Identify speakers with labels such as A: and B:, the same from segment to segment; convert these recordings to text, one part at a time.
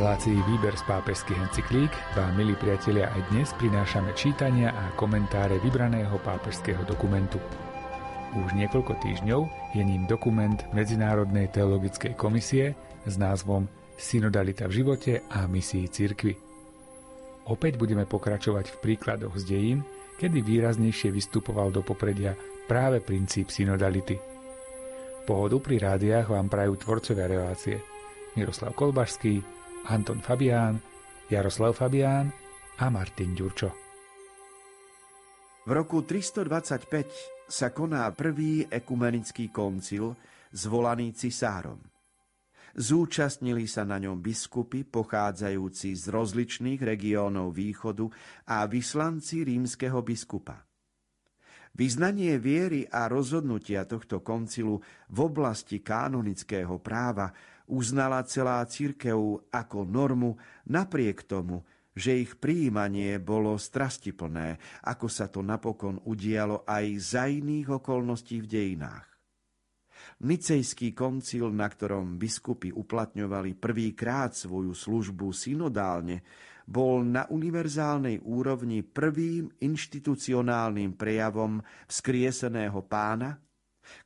A: relácii Výber z pápežských encyklík vám, milí priatelia, aj dnes prinášame čítania a komentáre vybraného pápežského dokumentu. Už niekoľko týždňov je ním dokument Medzinárodnej teologickej komisie s názvom Synodalita v živote a misii cirkvy. Opäť budeme pokračovať v príkladoch z dejín, kedy výraznejšie vystupoval do popredia práve princíp synodality. Pohodu pri rádiách vám prajú tvorcovia relácie Miroslav Kolbašský, Anton Fabián, Jaroslav Fabián a Martin Ďurčo.
B: V roku 325 sa koná prvý ekumenický koncil zvolaný cisárom. Zúčastnili sa na ňom biskupy pochádzajúci z rozličných regiónov východu a vyslanci rímskeho biskupa. Vyznanie viery a rozhodnutia tohto koncilu v oblasti kanonického práva uznala celá církev ako normu napriek tomu, že ich príjmanie bolo strastiplné, ako sa to napokon udialo aj za iných okolností v dejinách. Nicejský koncil, na ktorom biskupy uplatňovali prvýkrát svoju službu synodálne, bol na univerzálnej úrovni prvým inštitucionálnym prejavom vzkrieseného pána,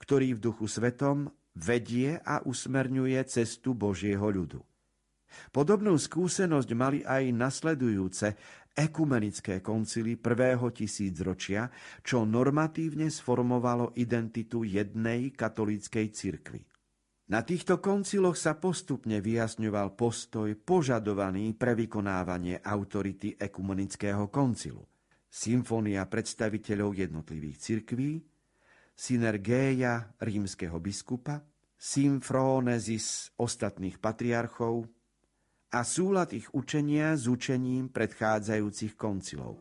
B: ktorý v duchu svetom vedie a usmerňuje cestu Božieho ľudu. Podobnú skúsenosť mali aj nasledujúce ekumenické koncily prvého tisícročia, čo normatívne sformovalo identitu jednej katolíckej cirkvy. Na týchto konciloch sa postupne vyjasňoval postoj požadovaný pre vykonávanie autority ekumenického koncilu. Symfónia predstaviteľov jednotlivých cirkví, synergéja rímskeho biskupa, symfrónezis ostatných patriarchov a súlad ich učenia s učením predchádzajúcich koncilov.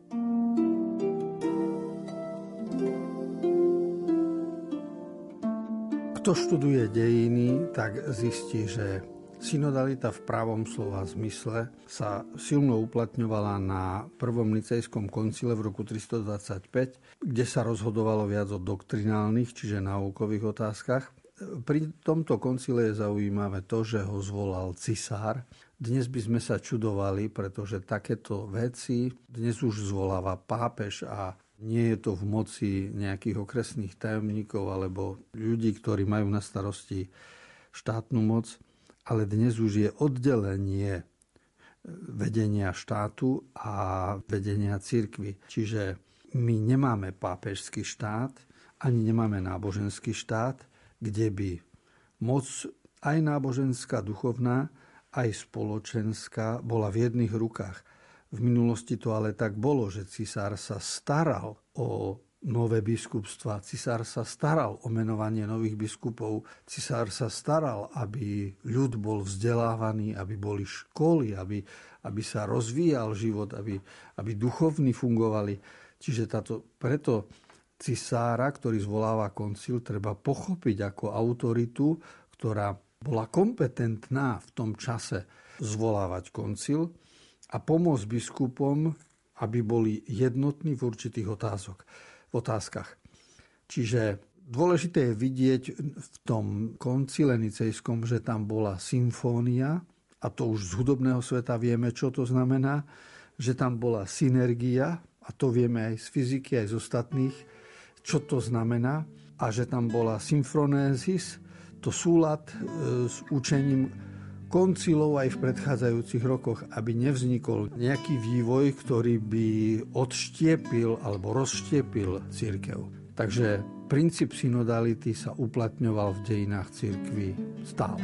C: Kto študuje dejiny, tak zistí, že Synodalita v právom slova zmysle sa silno uplatňovala na prvom nicejskom koncile v roku 325, kde sa rozhodovalo viac o doktrinálnych, čiže náukových otázkach. Pri tomto koncile je zaujímavé to, že ho zvolal cisár. Dnes by sme sa čudovali, pretože takéto veci dnes už zvoláva pápež a nie je to v moci nejakých okresných tajomníkov alebo ľudí, ktorí majú na starosti štátnu moc ale dnes už je oddelenie vedenia štátu a vedenia církvy. Čiže my nemáme pápežský štát, ani nemáme náboženský štát, kde by moc aj náboženská, duchovná, aj spoločenská bola v jedných rukách. V minulosti to ale tak bolo, že cisár sa staral o nové biskupstva. Cisár sa staral o menovanie nových biskupov. Cisár sa staral, aby ľud bol vzdelávaný, aby boli školy, aby, aby sa rozvíjal život, aby, aby duchovní fungovali. Čiže táto, preto cisára, ktorý zvoláva koncil, treba pochopiť ako autoritu, ktorá bola kompetentná v tom čase zvolávať koncil a pomôcť biskupom, aby boli jednotní v určitých otázok otázkach. Čiže dôležité je vidieť v tom koncile nicejskom, že tam bola symfónia, a to už z hudobného sveta vieme, čo to znamená, že tam bola synergia, a to vieme aj z fyziky, aj z ostatných, čo to znamená, a že tam bola symfronézis, to súlad e, s učením koncilov aj v predchádzajúcich rokoch, aby nevznikol nejaký vývoj, ktorý by odštiepil alebo rozštiepil církev. Takže princíp synodality sa uplatňoval v dejinách církvy stále.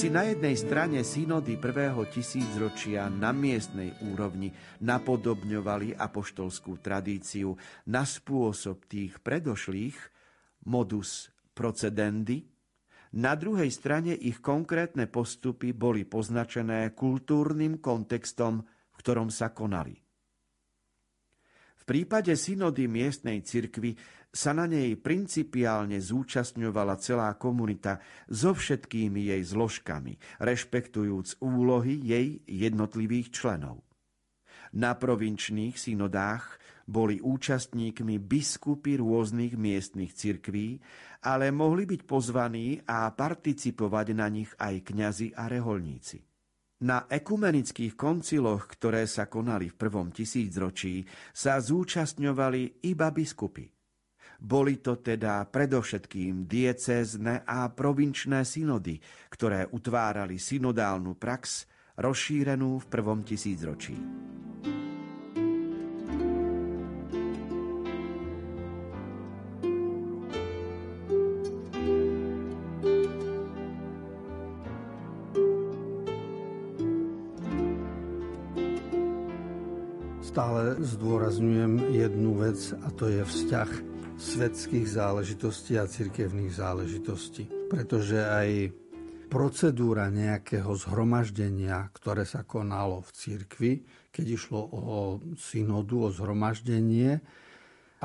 B: Hoci na jednej strane synody prvého tisícročia na miestnej úrovni napodobňovali apoštolskú tradíciu na spôsob tých predošlých, modus procedendi, na druhej strane ich konkrétne postupy boli poznačené kultúrnym kontextom, v ktorom sa konali. V prípade synody miestnej cirkvy sa na nej principiálne zúčastňovala celá komunita so všetkými jej zložkami, rešpektujúc úlohy jej jednotlivých členov. Na provinčných synodách boli účastníkmi biskupy rôznych miestnych cirkví, ale mohli byť pozvaní a participovať na nich aj kňazi a reholníci. Na ekumenických konciloch, ktoré sa konali v prvom tisícročí, sa zúčastňovali iba biskupy – boli to teda predovšetkým diecézne a provinčné synody, ktoré utvárali synodálnu prax rozšírenú v prvom tisícročí.
C: Stále zdôrazňujem jednu vec a to je vzťah svetských záležitostí a cirkevných záležitostí. Pretože aj procedúra nejakého zhromaždenia, ktoré sa konalo v cirkvi, keď išlo o synodu, o zhromaždenie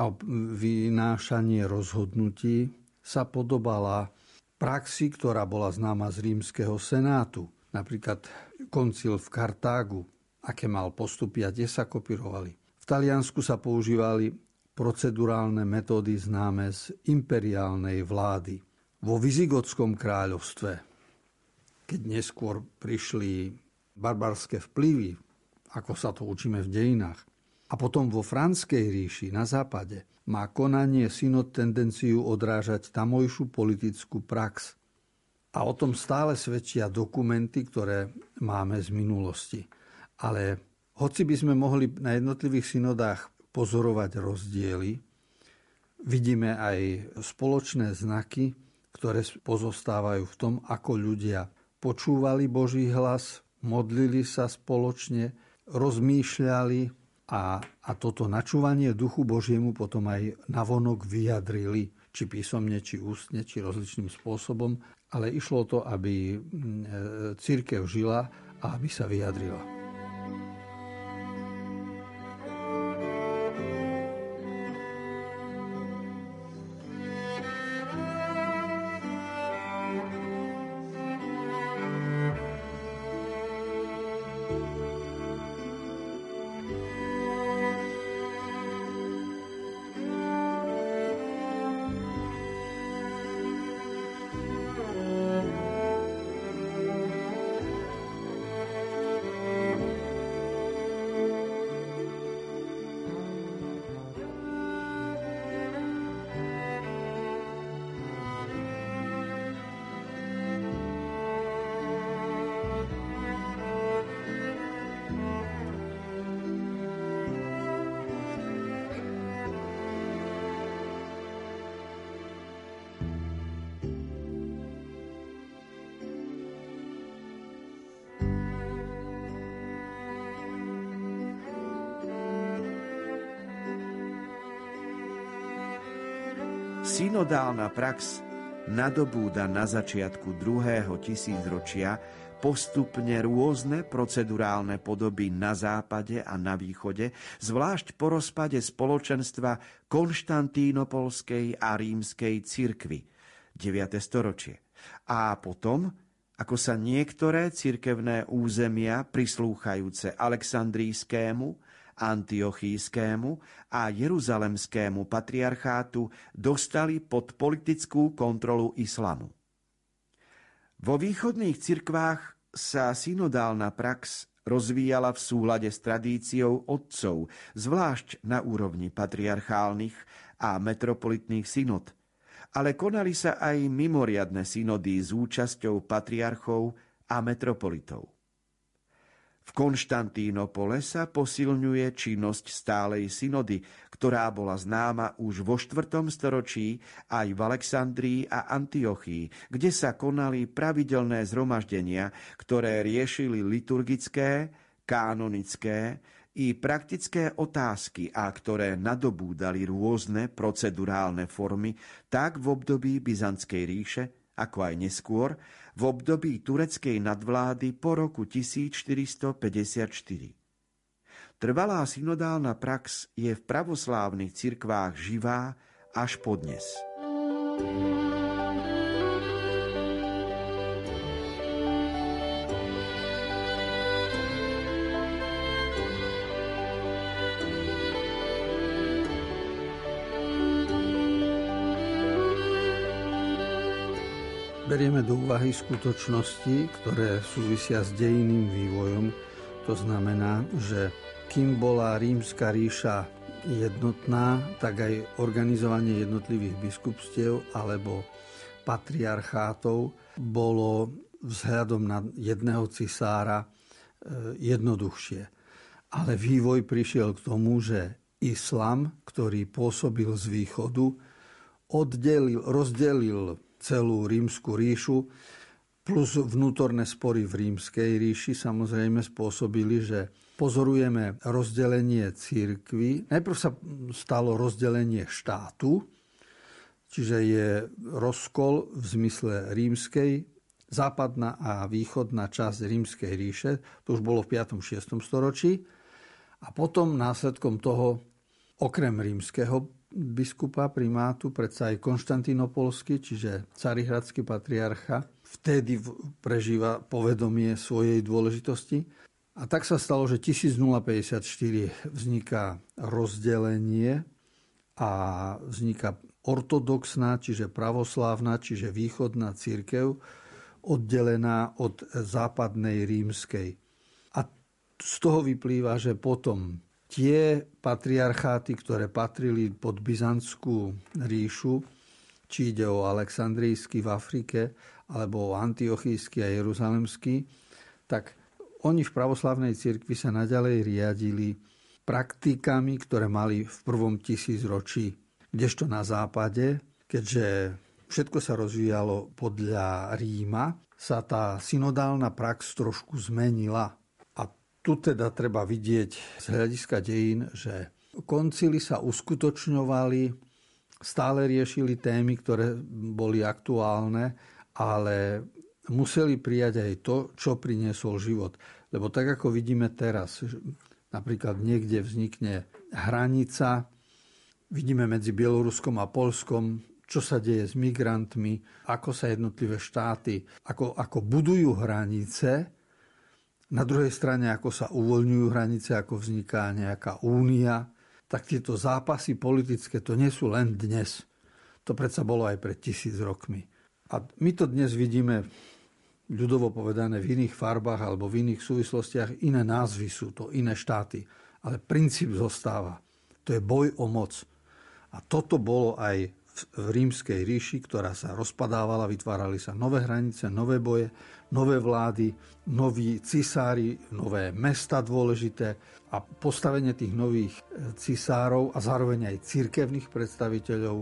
C: a o vynášanie rozhodnutí, sa podobala praxi, ktorá bola známa z rímskeho senátu. Napríklad koncil v Kartágu, aké mal postupy a kde sa kopírovali. V Taliansku sa používali procedurálne metódy známe z imperiálnej vlády. Vo Vizigotskom kráľovstve, keď neskôr prišli barbarské vplyvy, ako sa to učíme v dejinách, a potom vo Franskej ríši na západe, má konanie synod tendenciu odrážať tamojšiu politickú prax. A o tom stále svedčia dokumenty, ktoré máme z minulosti. Ale hoci by sme mohli na jednotlivých synodách pozorovať rozdiely. Vidíme aj spoločné znaky, ktoré pozostávajú v tom, ako ľudia počúvali Boží hlas, modlili sa spoločne, rozmýšľali a, a toto načúvanie duchu Božiemu potom aj navonok vyjadrili, či písomne, či ústne, či rozličným spôsobom, ale išlo to, aby mm, e, církev žila a aby sa vyjadrila.
B: Synodálna prax nadobúda na začiatku druhého tisícročia postupne rôzne procedurálne podoby na západe a na východe, zvlášť po rozpade spoločenstva konštantínopolskej a rímskej cirkvy 9. storočie. A potom, ako sa niektoré cirkevné územia prislúchajúce Aleksandrijskému antiochískému a jeruzalemskému patriarchátu dostali pod politickú kontrolu islamu. Vo východných cirkvách sa synodálna prax rozvíjala v súlade s tradíciou otcov, zvlášť na úrovni patriarchálnych a metropolitných synod, ale konali sa aj mimoriadne synody s účasťou patriarchov a metropolitov. V Konštantínopole sa posilňuje činnosť stálej synody, ktorá bola známa už vo 4. storočí aj v Alexandrii a Antiochii, kde sa konali pravidelné zhromaždenia, ktoré riešili liturgické, kanonické i praktické otázky a ktoré nadobúdali rôzne procedurálne formy tak v období Byzantskej ríše, ako aj neskôr, v období tureckej nadvlády po roku 1454. Trvalá synodálna prax je v pravoslávnych cirkvách živá až podnes. thank
C: berieme do úvahy skutočnosti, ktoré súvisia s dejinným vývojom, to znamená, že kým bola rímska ríša jednotná, tak aj organizovanie jednotlivých biskupstiev alebo patriarchátov bolo vzhľadom na jedného cisára e, jednoduchšie. Ale vývoj prišiel k tomu, že islam, ktorý pôsobil z východu, oddelil, rozdelil celú rímsku ríšu, plus vnútorné spory v rímskej ríši samozrejme spôsobili, že pozorujeme rozdelenie církvy. Najprv sa stalo rozdelenie štátu, čiže je rozkol v zmysle rímskej, západná a východná časť rímskej ríše, to už bolo v 5. 6. storočí. A potom následkom toho, okrem rímskeho, biskupa primátu, predsa aj Konštantinopolsky, čiže carihradský patriarcha, vtedy prežíva povedomie svojej dôležitosti. A tak sa stalo, že 1054 vzniká rozdelenie a vzniká ortodoxná, čiže pravoslávna, čiže východná církev, oddelená od západnej rímskej. A z toho vyplýva, že potom tie patriarcháty, ktoré patrili pod Byzantskú ríšu, či ide o Aleksandrijský v Afrike, alebo o Antiochijský a Jeruzalemský, tak oni v pravoslavnej cirkvi sa naďalej riadili praktikami, ktoré mali v prvom tisícročí. Kdežto na západe, keďže všetko sa rozvíjalo podľa Ríma, sa tá synodálna prax trošku zmenila tu teda treba vidieť z hľadiska dejín, že koncily sa uskutočňovali, stále riešili témy, ktoré boli aktuálne, ale museli prijať aj to, čo priniesol život. Lebo tak ako vidíme teraz, napríklad niekde vznikne hranica, vidíme medzi Bieloruskom a Polskom, čo sa deje s migrantmi, ako sa jednotlivé štáty, ako, ako budujú hranice, na druhej strane, ako sa uvoľňujú hranice, ako vzniká nejaká únia, tak tieto zápasy politické to nie sú len dnes. To predsa bolo aj pred tisíc rokmi. A my to dnes vidíme ľudovo povedané v iných farbách alebo v iných súvislostiach. Iné názvy sú to, iné štáty. Ale princíp zostáva. To je boj o moc. A toto bolo aj v rímskej ríši, ktorá sa rozpadávala, vytvárali sa nové hranice, nové boje, nové vlády, noví cisári, nové mesta dôležité a postavenie tých nových e, cisárov a zároveň aj cirkevných predstaviteľov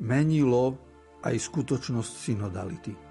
C: menilo aj skutočnosť synodality.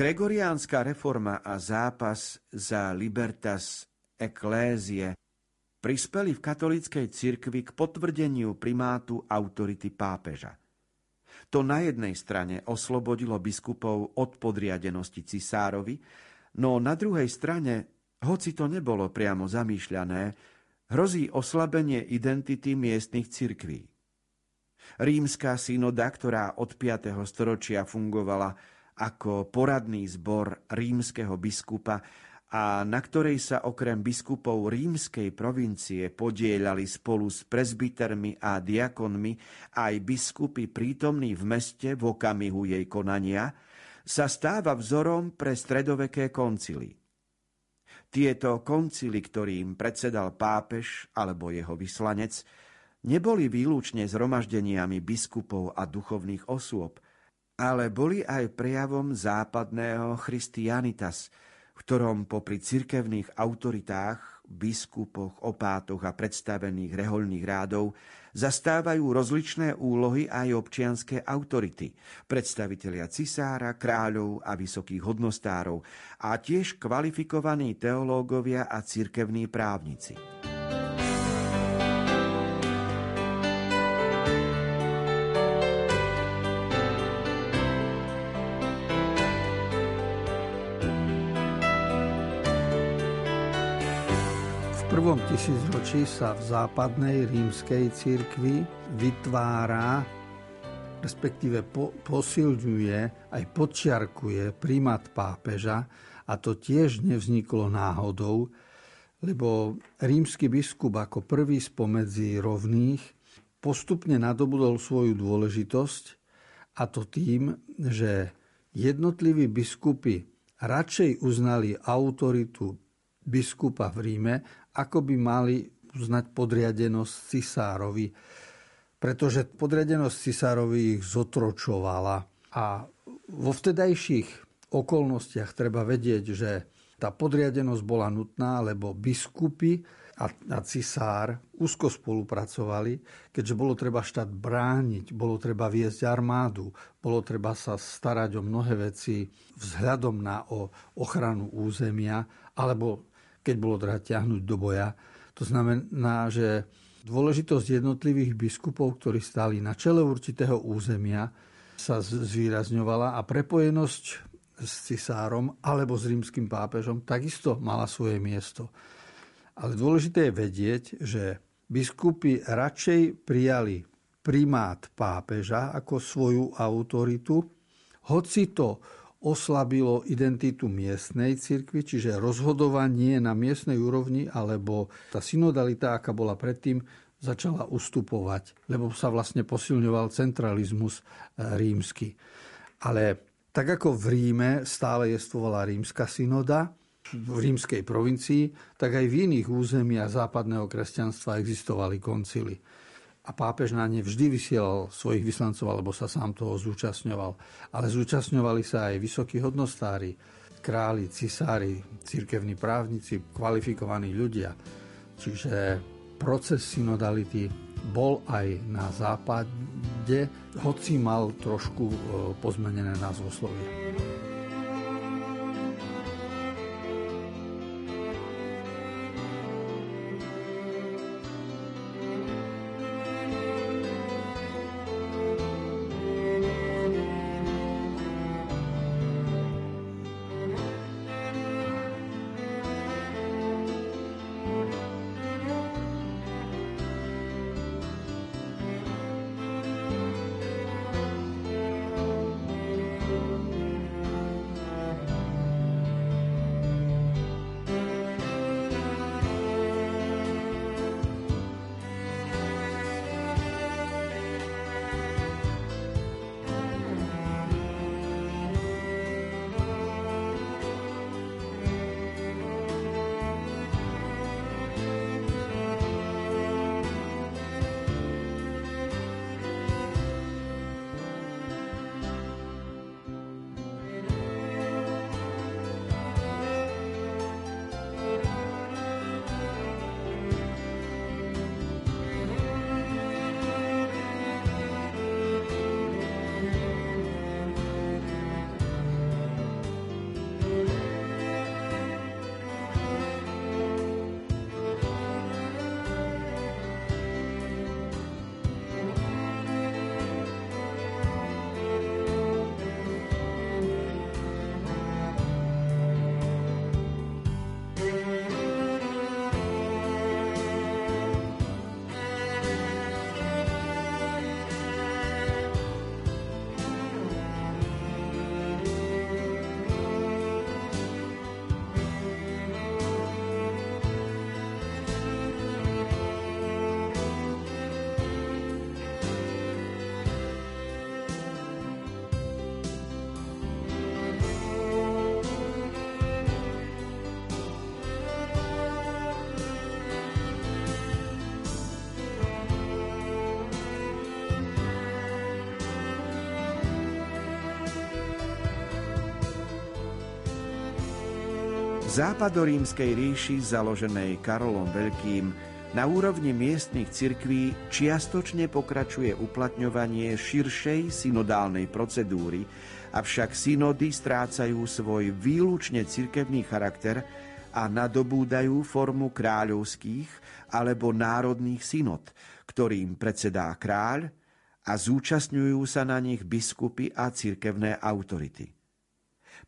B: Gregoriánska reforma a zápas za libertas ecclésie prispeli v katolíckej cirkvi k potvrdeniu primátu autority pápeža. To na jednej strane oslobodilo biskupov od podriadenosti cisárovi, no na druhej strane, hoci to nebolo priamo zamýšľané, hrozí oslabenie identity miestnych cirkví. Rímska synoda, ktorá od 5. storočia fungovala ako poradný zbor rímskeho biskupa a na ktorej sa okrem biskupov rímskej provincie podielali spolu s prezbitermi a diakonmi aj biskupy prítomní v meste v okamihu jej konania, sa stáva vzorom pre stredoveké koncily. Tieto koncily, ktorým predsedal pápež alebo jeho vyslanec, neboli výlučne zhromaždeniami biskupov a duchovných osôb – ale boli aj prejavom západného Christianitas, v ktorom popri cirkevných autoritách, biskupoch, opátoch a predstavených reholných rádov zastávajú rozličné úlohy aj občianské autority, predstavitelia cisára, kráľov a vysokých hodnostárov a tiež kvalifikovaní teológovia a cirkevní právnici.
C: Prvom tisícročí sa v západnej rímskej cirkvi vytvára, respektíve po, posilňuje, aj podčiarkuje primat pápeža a to tiež nevzniklo náhodou, lebo rímsky biskup ako prvý spomedzi rovných postupne nadobudol svoju dôležitosť a to tým, že jednotliví biskupy radšej uznali autoritu biskupa v Ríme ako by mali uznať podriadenosť cisárovi, pretože podriadenosť cisárovi ich zotročovala. A vo vtedajších okolnostiach treba vedieť, že tá podriadenosť bola nutná, lebo biskupy a, a cisár úzko spolupracovali, keďže bolo treba štát brániť, bolo treba viesť armádu, bolo treba sa starať o mnohé veci vzhľadom na o ochranu územia, alebo keď bolo treba ťahnuť do boja. To znamená, že dôležitosť jednotlivých biskupov, ktorí stáli na čele určitého územia, sa zvýrazňovala a prepojenosť s cisárom alebo s rímským pápežom takisto mala svoje miesto. Ale dôležité je vedieť, že biskupy radšej prijali primát pápeža ako svoju autoritu, hoci to oslabilo identitu miestnej cirkvi, čiže rozhodovanie na miestnej úrovni, alebo tá synodalita, aká bola predtým, začala ustupovať, lebo sa vlastne posilňoval centralizmus e, rímsky. Ale tak ako v Ríme stále jestvovala rímska synoda, v rímskej provincii, tak aj v iných územiach západného kresťanstva existovali koncily a pápež na ne vždy vysielal svojich vyslancov, alebo sa sám toho zúčastňoval. Ale zúčastňovali sa aj vysokí hodnostári, králi, cisári, cirkevní právnici, kvalifikovaní ľudia. Čiže proces synodality bol aj na západe, hoci mal trošku e, pozmenené názvoslovie.
B: Západorímskej ríši založenej Karolom Veľkým na úrovni miestnych cirkví čiastočne pokračuje uplatňovanie širšej synodálnej procedúry, avšak synody strácajú svoj výlučne cirkevný charakter a nadobúdajú formu kráľovských alebo národných synod, ktorým predsedá kráľ a zúčastňujú sa na nich biskupy a cirkevné autority.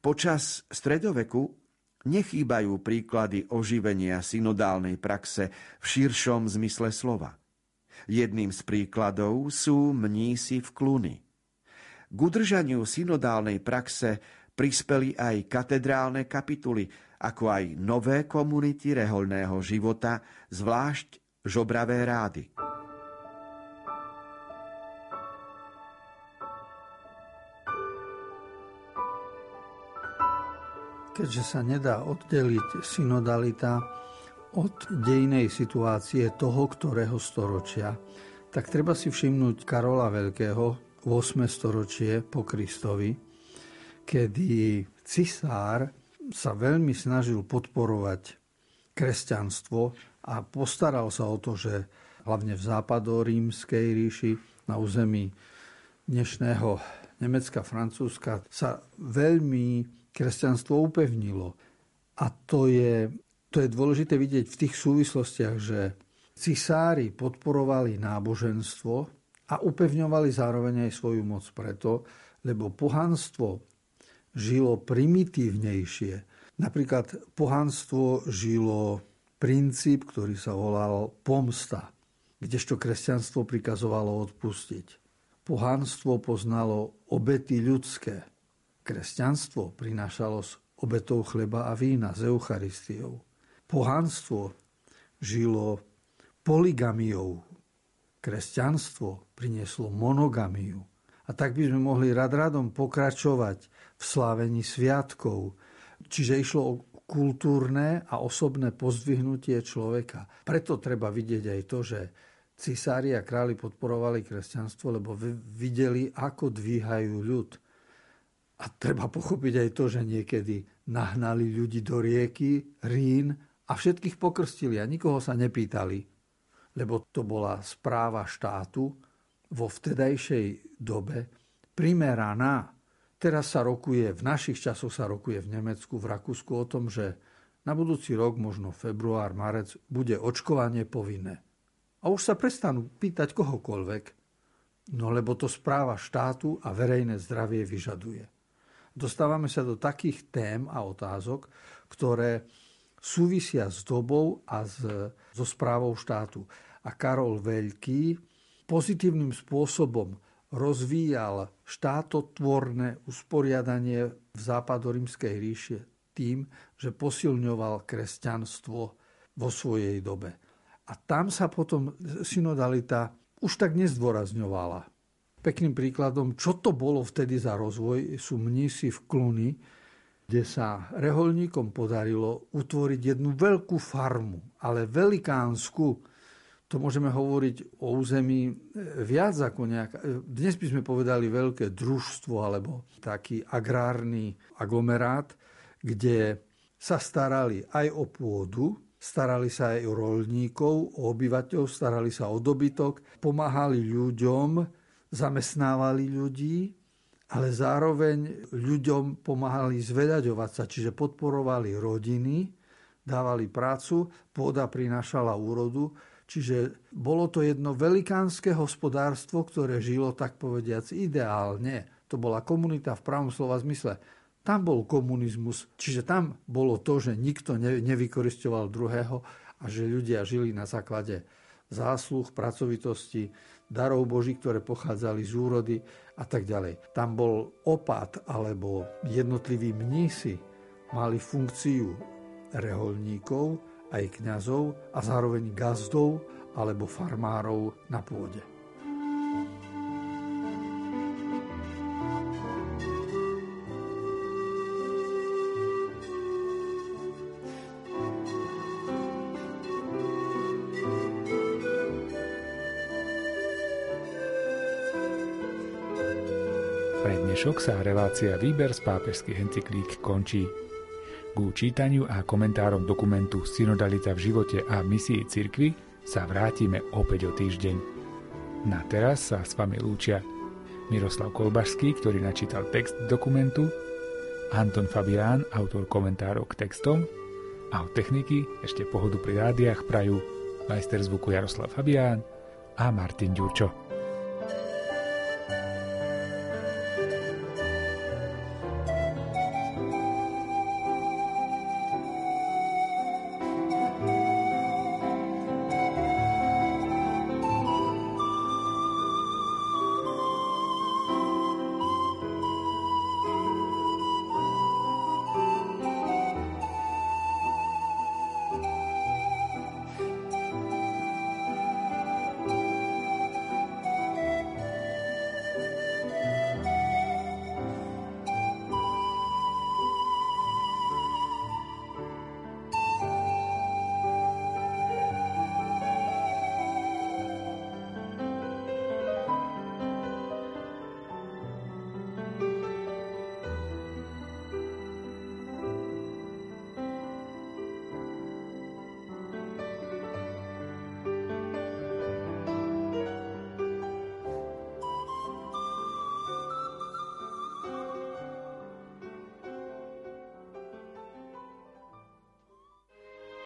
B: Počas stredoveku nechýbajú príklady oživenia synodálnej praxe v širšom zmysle slova. Jedným z príkladov sú mnísi v Kluny. K udržaniu synodálnej praxe prispeli aj katedrálne kapituly, ako aj nové komunity reholného života, zvlášť žobravé rády.
C: Keďže sa nedá oddeliť synodalita od dejnej situácie toho, ktorého storočia, tak treba si všimnúť Karola Veľkého, 8. storočie po Kristovi, kedy cisár sa veľmi snažil podporovať kresťanstvo a postaral sa o to, že hlavne v západorímskej ríši na území dnešného Nemecka, Francúzska sa veľmi kresťanstvo upevnilo. A to je, to je dôležité vidieť v tých súvislostiach, že cisári podporovali náboženstvo a upevňovali zároveň aj svoju moc preto, lebo pohanstvo žilo primitívnejšie. Napríklad pohanstvo žilo princíp, ktorý sa volal pomsta, kdežto kresťanstvo prikazovalo odpustiť. Pohanstvo poznalo obety ľudské, Kresťanstvo prinášalo s obetou chleba a vína, z Eucharistiou. Pohanstvo žilo poligamiou. Kresťanstvo prinieslo monogamiu. A tak by sme mohli rad radom pokračovať v slávení sviatkov. Čiže išlo o kultúrne a osobné pozdvihnutie človeka. Preto treba vidieť aj to, že cisári a králi podporovali kresťanstvo, lebo videli, ako dvíhajú ľud. A treba pochopiť aj to, že niekedy nahnali ľudí do rieky, Rín a všetkých pokrstili a nikoho sa nepýtali, lebo to bola správa štátu vo vtedajšej dobe primeraná. Teraz sa rokuje, v našich časoch sa rokuje v Nemecku, v Rakúsku o tom, že na budúci rok, možno február, marec, bude očkovanie povinné. A už sa prestanú pýtať kohokoľvek, no lebo to správa štátu a verejné zdravie vyžaduje dostávame sa do takých tém a otázok, ktoré súvisia s dobou a s, so správou štátu. A Karol Veľký pozitívnym spôsobom rozvíjal štátotvorné usporiadanie v západorímskej ríše tým, že posilňoval kresťanstvo vo svojej dobe. A tam sa potom synodalita už tak nezdôrazňovala. Pekným príkladom, čo to bolo vtedy za rozvoj, sú mnísi v Kluny, kde sa reholníkom podarilo utvoriť jednu veľkú farmu, ale velikánsku. To môžeme hovoriť o území e, viac ako nejaká... E, dnes by sme povedali veľké družstvo alebo taký agrárny aglomerát, kde sa starali aj o pôdu, starali sa aj o rolníkov, o obyvateľov, starali sa o dobytok, pomáhali ľuďom zamestnávali ľudí, ale zároveň ľuďom pomáhali zvedaďovať sa, čiže podporovali rodiny, dávali prácu, pôda prinášala úrodu, čiže bolo to jedno velikánske hospodárstvo, ktoré žilo, tak povediac, ideálne. To bola komunita v pravom slova zmysle. Tam bol komunizmus, čiže tam bolo to, že nikto nevykoristoval druhého a že ľudia žili na základe zásluh, pracovitosti, darov Boží, ktoré pochádzali z úrody a tak ďalej. Tam bol opat alebo jednotliví mnísi mali funkciu reholníkov, aj kňazov a zároveň gazdov alebo farmárov na pôde.
A: Dnešok sa relácia Výber z pápežských encyklík končí. Ku čítaniu a komentárom dokumentu Synodalita v živote a misii cirkvi sa vrátime opäť o týždeň. Na teraz sa s vami lúčia Miroslav Kolbašský, ktorý načítal text dokumentu, Anton Fabián, autor komentárov k textom a od techniky ešte pohodu pri rádiách prajú majster zvuku Jaroslav Fabián a Martin Ďurčo.